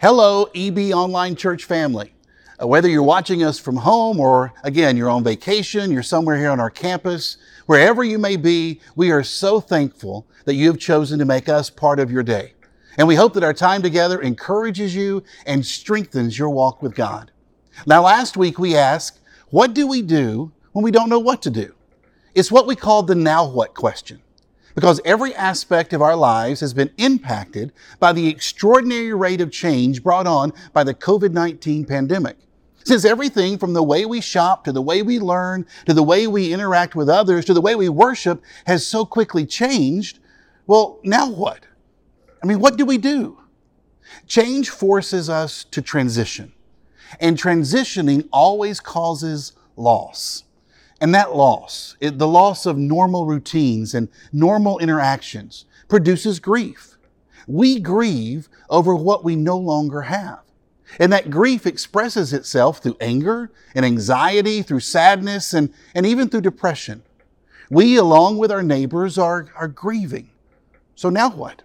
Hello, EB Online Church family. Uh, whether you're watching us from home or again, you're on vacation, you're somewhere here on our campus, wherever you may be, we are so thankful that you have chosen to make us part of your day. And we hope that our time together encourages you and strengthens your walk with God. Now, last week we asked, what do we do when we don't know what to do? It's what we call the now what question because every aspect of our lives has been impacted by the extraordinary rate of change brought on by the COVID 19 pandemic. Since everything from the way we shop to the way we learn to the way we interact with others to the way we worship has so quickly changed, well, now what? I mean, what do we do? Change forces us to transition, and transitioning always causes loss. And that loss, the loss of normal routines and normal interactions, produces grief. We grieve over what we no longer have. And that grief expresses itself through anger and anxiety, through sadness, and, and even through depression. We, along with our neighbors, are, are grieving. So now what?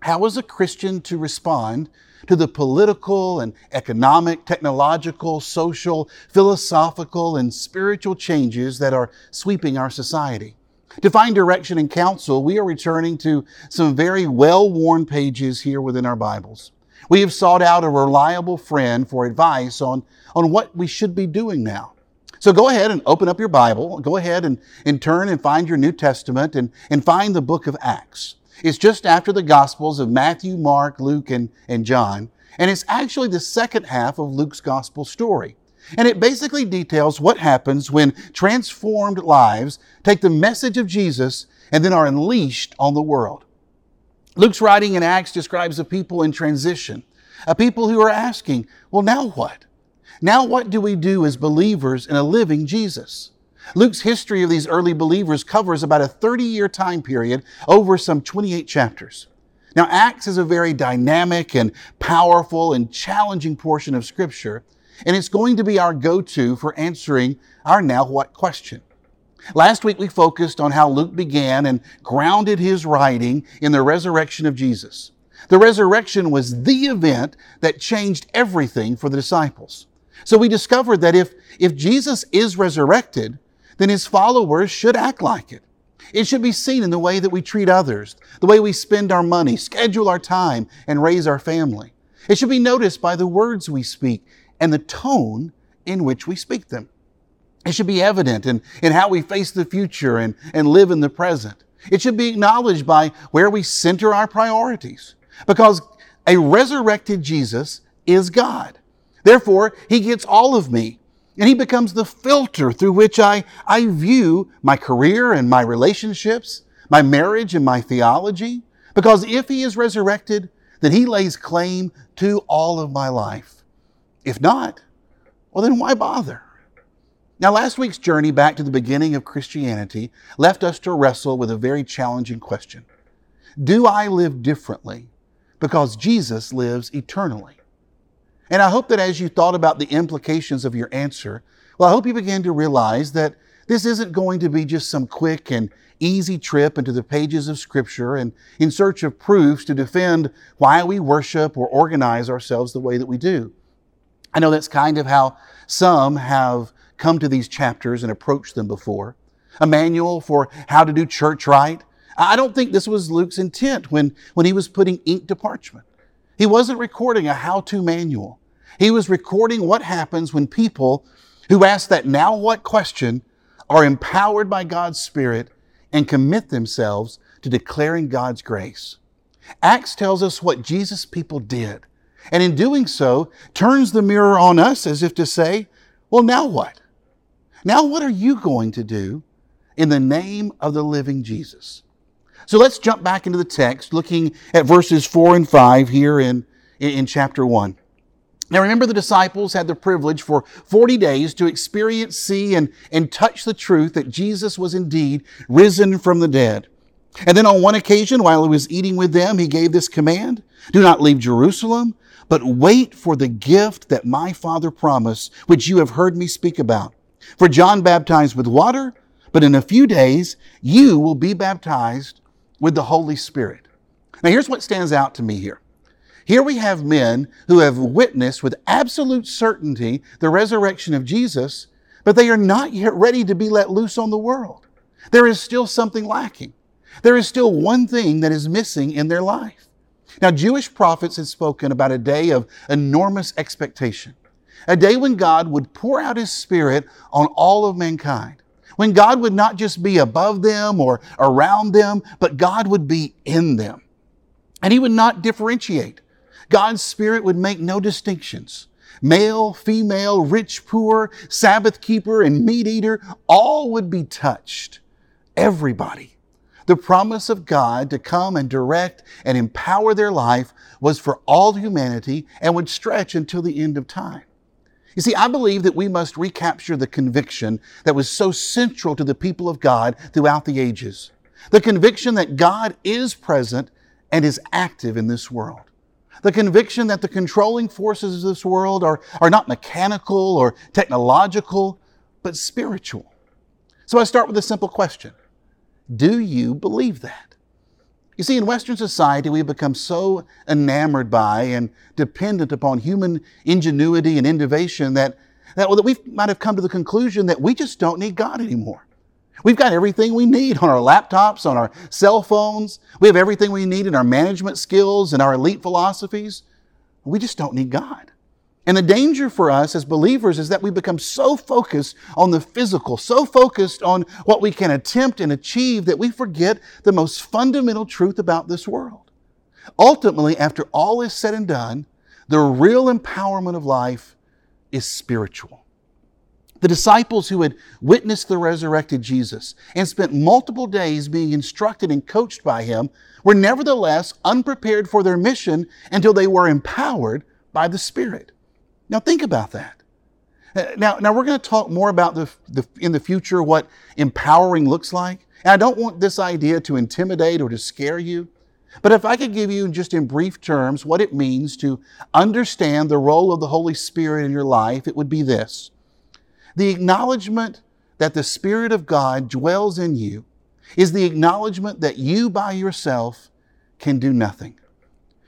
How is a Christian to respond to the political and economic, technological, social, philosophical, and spiritual changes that are sweeping our society. To find direction and counsel, we are returning to some very well worn pages here within our Bibles. We have sought out a reliable friend for advice on, on what we should be doing now. So go ahead and open up your Bible. Go ahead and, and turn and find your New Testament and, and find the book of Acts. It's just after the Gospels of Matthew, Mark, Luke, and, and John. And it's actually the second half of Luke's Gospel story. And it basically details what happens when transformed lives take the message of Jesus and then are unleashed on the world. Luke's writing in Acts describes a people in transition, a people who are asking, well, now what? Now what do we do as believers in a living Jesus? Luke's history of these early believers covers about a 30 year time period over some 28 chapters. Now, Acts is a very dynamic and powerful and challenging portion of Scripture, and it's going to be our go to for answering our now what question. Last week we focused on how Luke began and grounded his writing in the resurrection of Jesus. The resurrection was the event that changed everything for the disciples. So we discovered that if, if Jesus is resurrected, then his followers should act like it. It should be seen in the way that we treat others, the way we spend our money, schedule our time, and raise our family. It should be noticed by the words we speak and the tone in which we speak them. It should be evident in, in how we face the future and, and live in the present. It should be acknowledged by where we center our priorities. Because a resurrected Jesus is God. Therefore, He gets all of me and he becomes the filter through which I, I view my career and my relationships, my marriage and my theology. Because if he is resurrected, then he lays claim to all of my life. If not, well, then why bother? Now, last week's journey back to the beginning of Christianity left us to wrestle with a very challenging question Do I live differently because Jesus lives eternally? And I hope that as you thought about the implications of your answer, well, I hope you began to realize that this isn't going to be just some quick and easy trip into the pages of Scripture and in search of proofs to defend why we worship or organize ourselves the way that we do. I know that's kind of how some have come to these chapters and approached them before. A manual for how to do church right. I don't think this was Luke's intent when, when he was putting ink to parchment. He wasn't recording a how to manual. He was recording what happens when people who ask that now what question are empowered by God's Spirit and commit themselves to declaring God's grace. Acts tells us what Jesus' people did, and in doing so, turns the mirror on us as if to say, well, now what? Now what are you going to do in the name of the living Jesus? So let's jump back into the text, looking at verses 4 and 5 here in, in chapter 1. Now remember, the disciples had the privilege for 40 days to experience, see, and, and touch the truth that Jesus was indeed risen from the dead. And then on one occasion, while he was eating with them, he gave this command Do not leave Jerusalem, but wait for the gift that my Father promised, which you have heard me speak about. For John baptized with water, but in a few days you will be baptized with the Holy Spirit. Now here's what stands out to me here. Here we have men who have witnessed with absolute certainty the resurrection of Jesus, but they are not yet ready to be let loose on the world. There is still something lacking. There is still one thing that is missing in their life. Now, Jewish prophets had spoken about a day of enormous expectation, a day when God would pour out His Spirit on all of mankind, when God would not just be above them or around them, but God would be in them. And He would not differentiate. God's Spirit would make no distinctions. Male, female, rich, poor, Sabbath keeper, and meat eater, all would be touched. Everybody the promise of God to come and direct and empower their life was for all humanity and would stretch until the end of time. You see, I believe that we must recapture the conviction that was so central to the people of God throughout the ages. The conviction that God is present and is active in this world. The conviction that the controlling forces of this world are, are not mechanical or technological, but spiritual. So I start with a simple question. Do you believe that? You see, in Western society, we've become so enamored by and dependent upon human ingenuity and innovation that, that, well, that we might have come to the conclusion that we just don't need God anymore. We've got everything we need on our laptops, on our cell phones. We have everything we need in our management skills and our elite philosophies. We just don't need God. And the danger for us as believers is that we become so focused on the physical, so focused on what we can attempt and achieve that we forget the most fundamental truth about this world. Ultimately, after all is said and done, the real empowerment of life is spiritual. The disciples who had witnessed the resurrected Jesus and spent multiple days being instructed and coached by him were nevertheless unprepared for their mission until they were empowered by the Spirit. Now think about that. Uh, now, now we're going to talk more about the, the, in the future what empowering looks like. And I don't want this idea to intimidate or to scare you. But if I could give you just in brief terms what it means to understand the role of the Holy Spirit in your life, it would be this. The acknowledgement that the Spirit of God dwells in you is the acknowledgement that you by yourself can do nothing.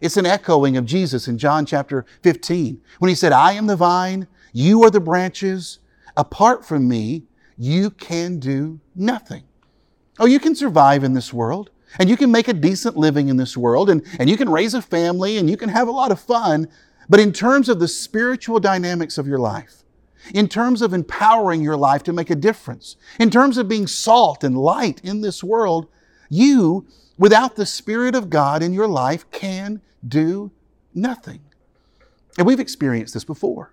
It's an echoing of Jesus in John chapter 15 when he said, I am the vine, you are the branches. Apart from me, you can do nothing. Oh, you can survive in this world and you can make a decent living in this world and, and you can raise a family and you can have a lot of fun. But in terms of the spiritual dynamics of your life, in terms of empowering your life to make a difference, in terms of being salt and light in this world, you without the Spirit of God in your life can do nothing. And we've experienced this before.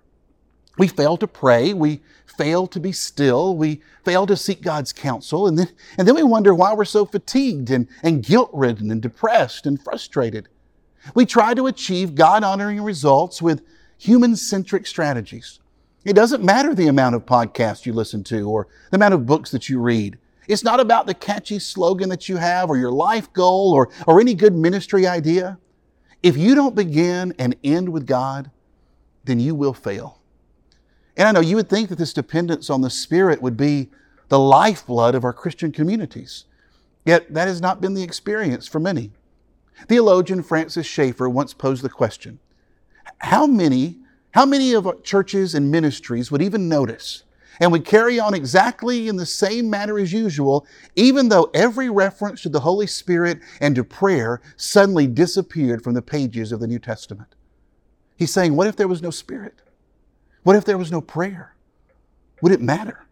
We fail to pray, we fail to be still, we fail to seek God's counsel, and then, and then we wonder why we're so fatigued and, and guilt ridden and depressed and frustrated. We try to achieve God honoring results with human centric strategies. It doesn't matter the amount of podcasts you listen to or the amount of books that you read. It's not about the catchy slogan that you have or your life goal or, or any good ministry idea. If you don't begin and end with God, then you will fail. And I know you would think that this dependence on the Spirit would be the lifeblood of our Christian communities. Yet that has not been the experience for many. Theologian Francis Schaeffer once posed the question How many, how many of churches and ministries would even notice and would carry on exactly in the same manner as usual, even though every reference to the Holy Spirit and to prayer suddenly disappeared from the pages of the New Testament. He's saying, What if there was no Spirit? What if there was no prayer? Would it matter?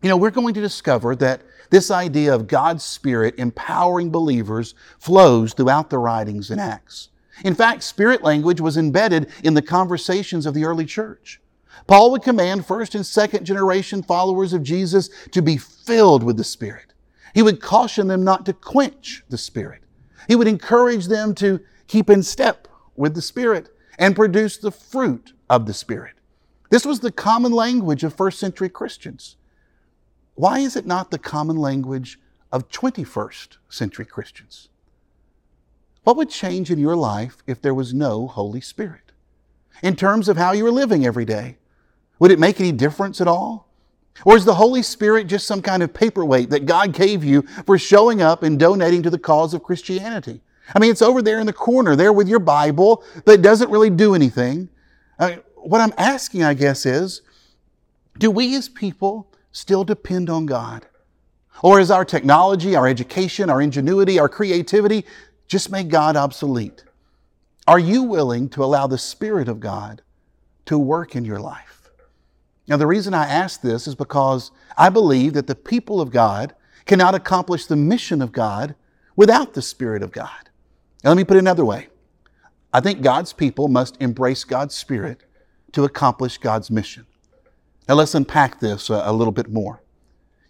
You know, we're going to discover that this idea of God's Spirit empowering believers flows throughout the writings and Acts. In fact, spirit language was embedded in the conversations of the early church. Paul would command first and second generation followers of Jesus to be filled with the Spirit. He would caution them not to quench the Spirit. He would encourage them to keep in step with the Spirit and produce the fruit of the Spirit. This was the common language of first century Christians. Why is it not the common language of 21st century Christians? What would change in your life if there was no Holy Spirit? In terms of how you were living every day, would it make any difference at all? Or is the Holy Spirit just some kind of paperweight that God gave you for showing up and donating to the cause of Christianity? I mean, it's over there in the corner, there with your Bible, it doesn't really do anything. I mean, what I'm asking, I guess, is do we as people still depend on God? Or is our technology, our education, our ingenuity, our creativity just make God obsolete? Are you willing to allow the Spirit of God to work in your life? Now, the reason I ask this is because I believe that the people of God cannot accomplish the mission of God without the Spirit of God. Now, let me put it another way. I think God's people must embrace God's Spirit to accomplish God's mission. Now, let's unpack this a, a little bit more.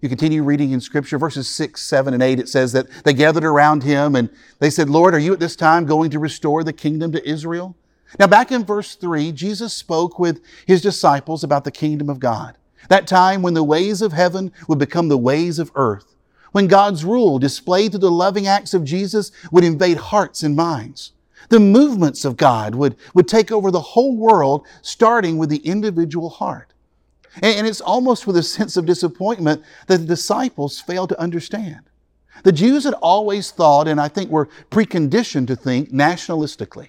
You continue reading in Scripture, verses 6, 7, and 8, it says that they gathered around him and they said, Lord, are you at this time going to restore the kingdom to Israel? Now, back in verse 3, Jesus spoke with his disciples about the kingdom of God. That time when the ways of heaven would become the ways of earth. When God's rule, displayed through the loving acts of Jesus, would invade hearts and minds. The movements of God would, would take over the whole world, starting with the individual heart. And, it's almost with a sense of disappointment that the disciples failed to understand. The Jews had always thought, and I think were preconditioned to think, nationalistically.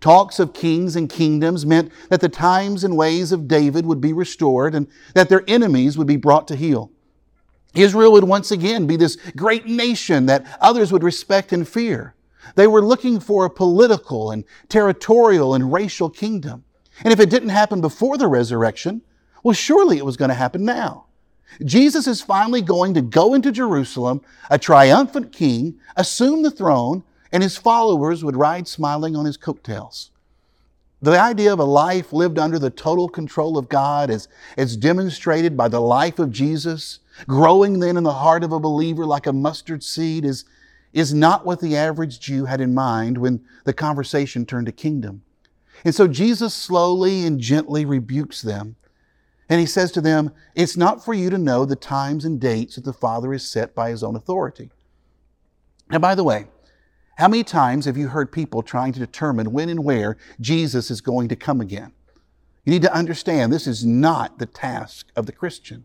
Talks of kings and kingdoms meant that the times and ways of David would be restored and that their enemies would be brought to heel. Israel would once again be this great nation that others would respect and fear. They were looking for a political and territorial and racial kingdom. And if it didn't happen before the resurrection, well, surely it was going to happen now. Jesus is finally going to go into Jerusalem, a triumphant king, assume the throne, and his followers would ride smiling on his coattails. The idea of a life lived under the total control of God as, as demonstrated by the life of Jesus, growing then in the heart of a believer like a mustard seed, is, is not what the average Jew had in mind when the conversation turned to kingdom. And so Jesus slowly and gently rebukes them. And he says to them, It's not for you to know the times and dates that the Father has set by his own authority. Now, by the way, how many times have you heard people trying to determine when and where Jesus is going to come again? You need to understand this is not the task of the Christian.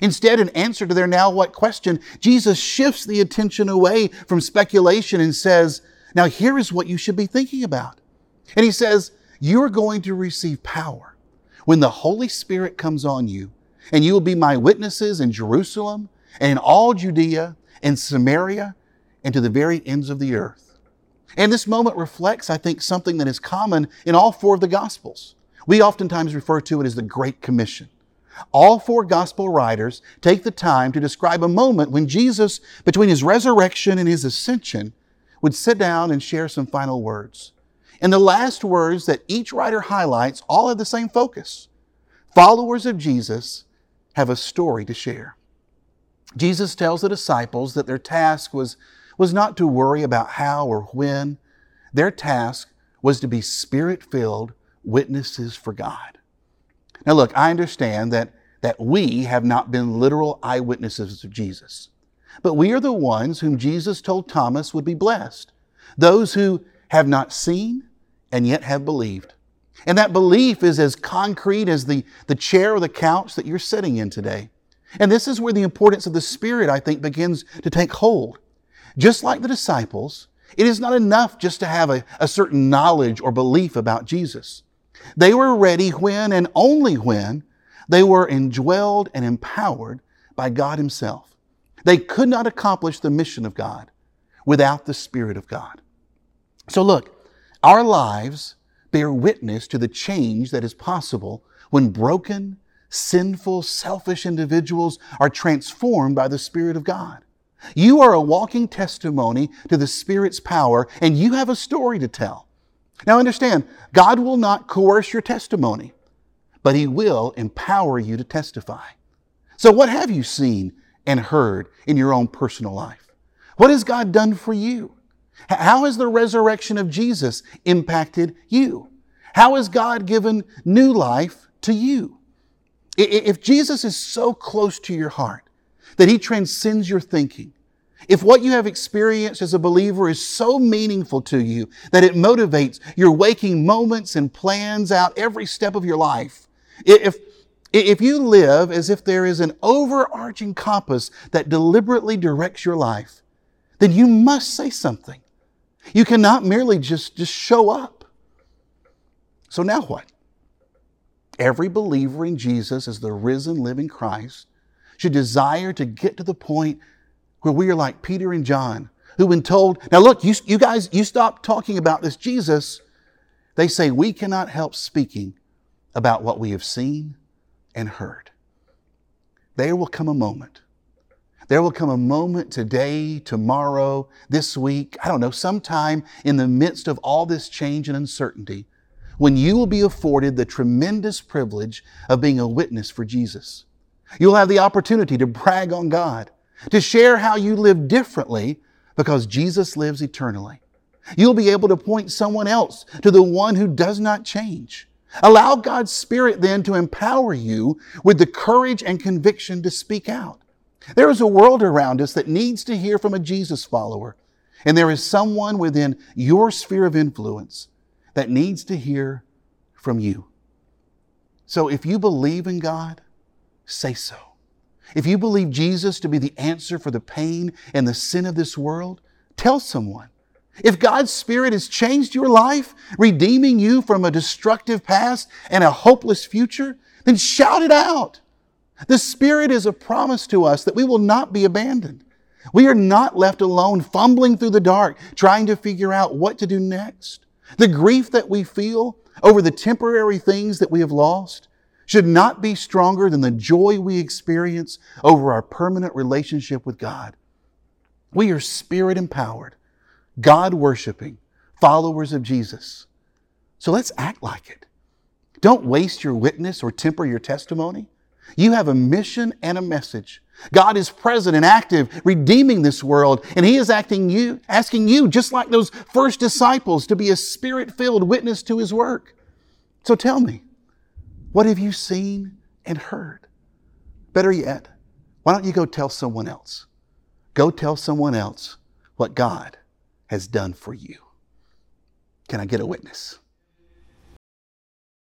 Instead, in answer to their now what question, Jesus shifts the attention away from speculation and says, Now here is what you should be thinking about. And he says, You are going to receive power when the Holy Spirit comes on you, and you will be my witnesses in Jerusalem and in all Judea and Samaria and to the very ends of the earth. And this moment reflects, I think, something that is common in all four of the Gospels. We oftentimes refer to it as the Great Commission. All four gospel writers take the time to describe a moment when Jesus, between his resurrection and his ascension, would sit down and share some final words. And the last words that each writer highlights all have the same focus. Followers of Jesus have a story to share. Jesus tells the disciples that their task was, was not to worry about how or when. Their task was to be spirit filled witnesses for God. Now, look, I understand that, that we have not been literal eyewitnesses of Jesus, but we are the ones whom Jesus told Thomas would be blessed. Those who have not seen and yet have believed. And that belief is as concrete as the, the chair or the couch that you're sitting in today. And this is where the importance of the Spirit, I think, begins to take hold. Just like the disciples, it is not enough just to have a, a certain knowledge or belief about Jesus. They were ready when and only when they were indwelled and empowered by God Himself. They could not accomplish the mission of God without the Spirit of God. So, look, our lives bear witness to the change that is possible when broken, sinful, selfish individuals are transformed by the Spirit of God. You are a walking testimony to the Spirit's power, and you have a story to tell. Now understand, God will not coerce your testimony, but He will empower you to testify. So, what have you seen and heard in your own personal life? What has God done for you? How has the resurrection of Jesus impacted you? How has God given new life to you? If Jesus is so close to your heart that He transcends your thinking, if what you have experienced as a believer is so meaningful to you that it motivates your waking moments and plans out every step of your life, if, if you live as if there is an overarching compass that deliberately directs your life, then you must say something. You cannot merely just, just show up. So now what? Every believer in Jesus as the risen, living Christ should desire to get to the point where we are like Peter and John, who've been told, now look, you, you guys, you stop talking about this Jesus. They say, we cannot help speaking about what we have seen and heard. There will come a moment. There will come a moment today, tomorrow, this week, I don't know, sometime in the midst of all this change and uncertainty, when you will be afforded the tremendous privilege of being a witness for Jesus. You'll have the opportunity to brag on God, to share how you live differently because Jesus lives eternally. You'll be able to point someone else to the one who does not change. Allow God's Spirit then to empower you with the courage and conviction to speak out. There is a world around us that needs to hear from a Jesus follower, and there is someone within your sphere of influence that needs to hear from you. So if you believe in God, say so. If you believe Jesus to be the answer for the pain and the sin of this world, tell someone. If God's Spirit has changed your life, redeeming you from a destructive past and a hopeless future, then shout it out. The Spirit is a promise to us that we will not be abandoned. We are not left alone, fumbling through the dark, trying to figure out what to do next. The grief that we feel over the temporary things that we have lost should not be stronger than the joy we experience over our permanent relationship with God. We are spirit empowered, God worshiping followers of Jesus. So let's act like it. Don't waste your witness or temper your testimony. You have a mission and a message. God is present and active, redeeming this world, and He is acting you, asking you, just like those first disciples, to be a spirit-filled witness to His work. So tell me, what have you seen and heard? Better yet, why don't you go tell someone else? Go tell someone else what God has done for you. Can I get a witness?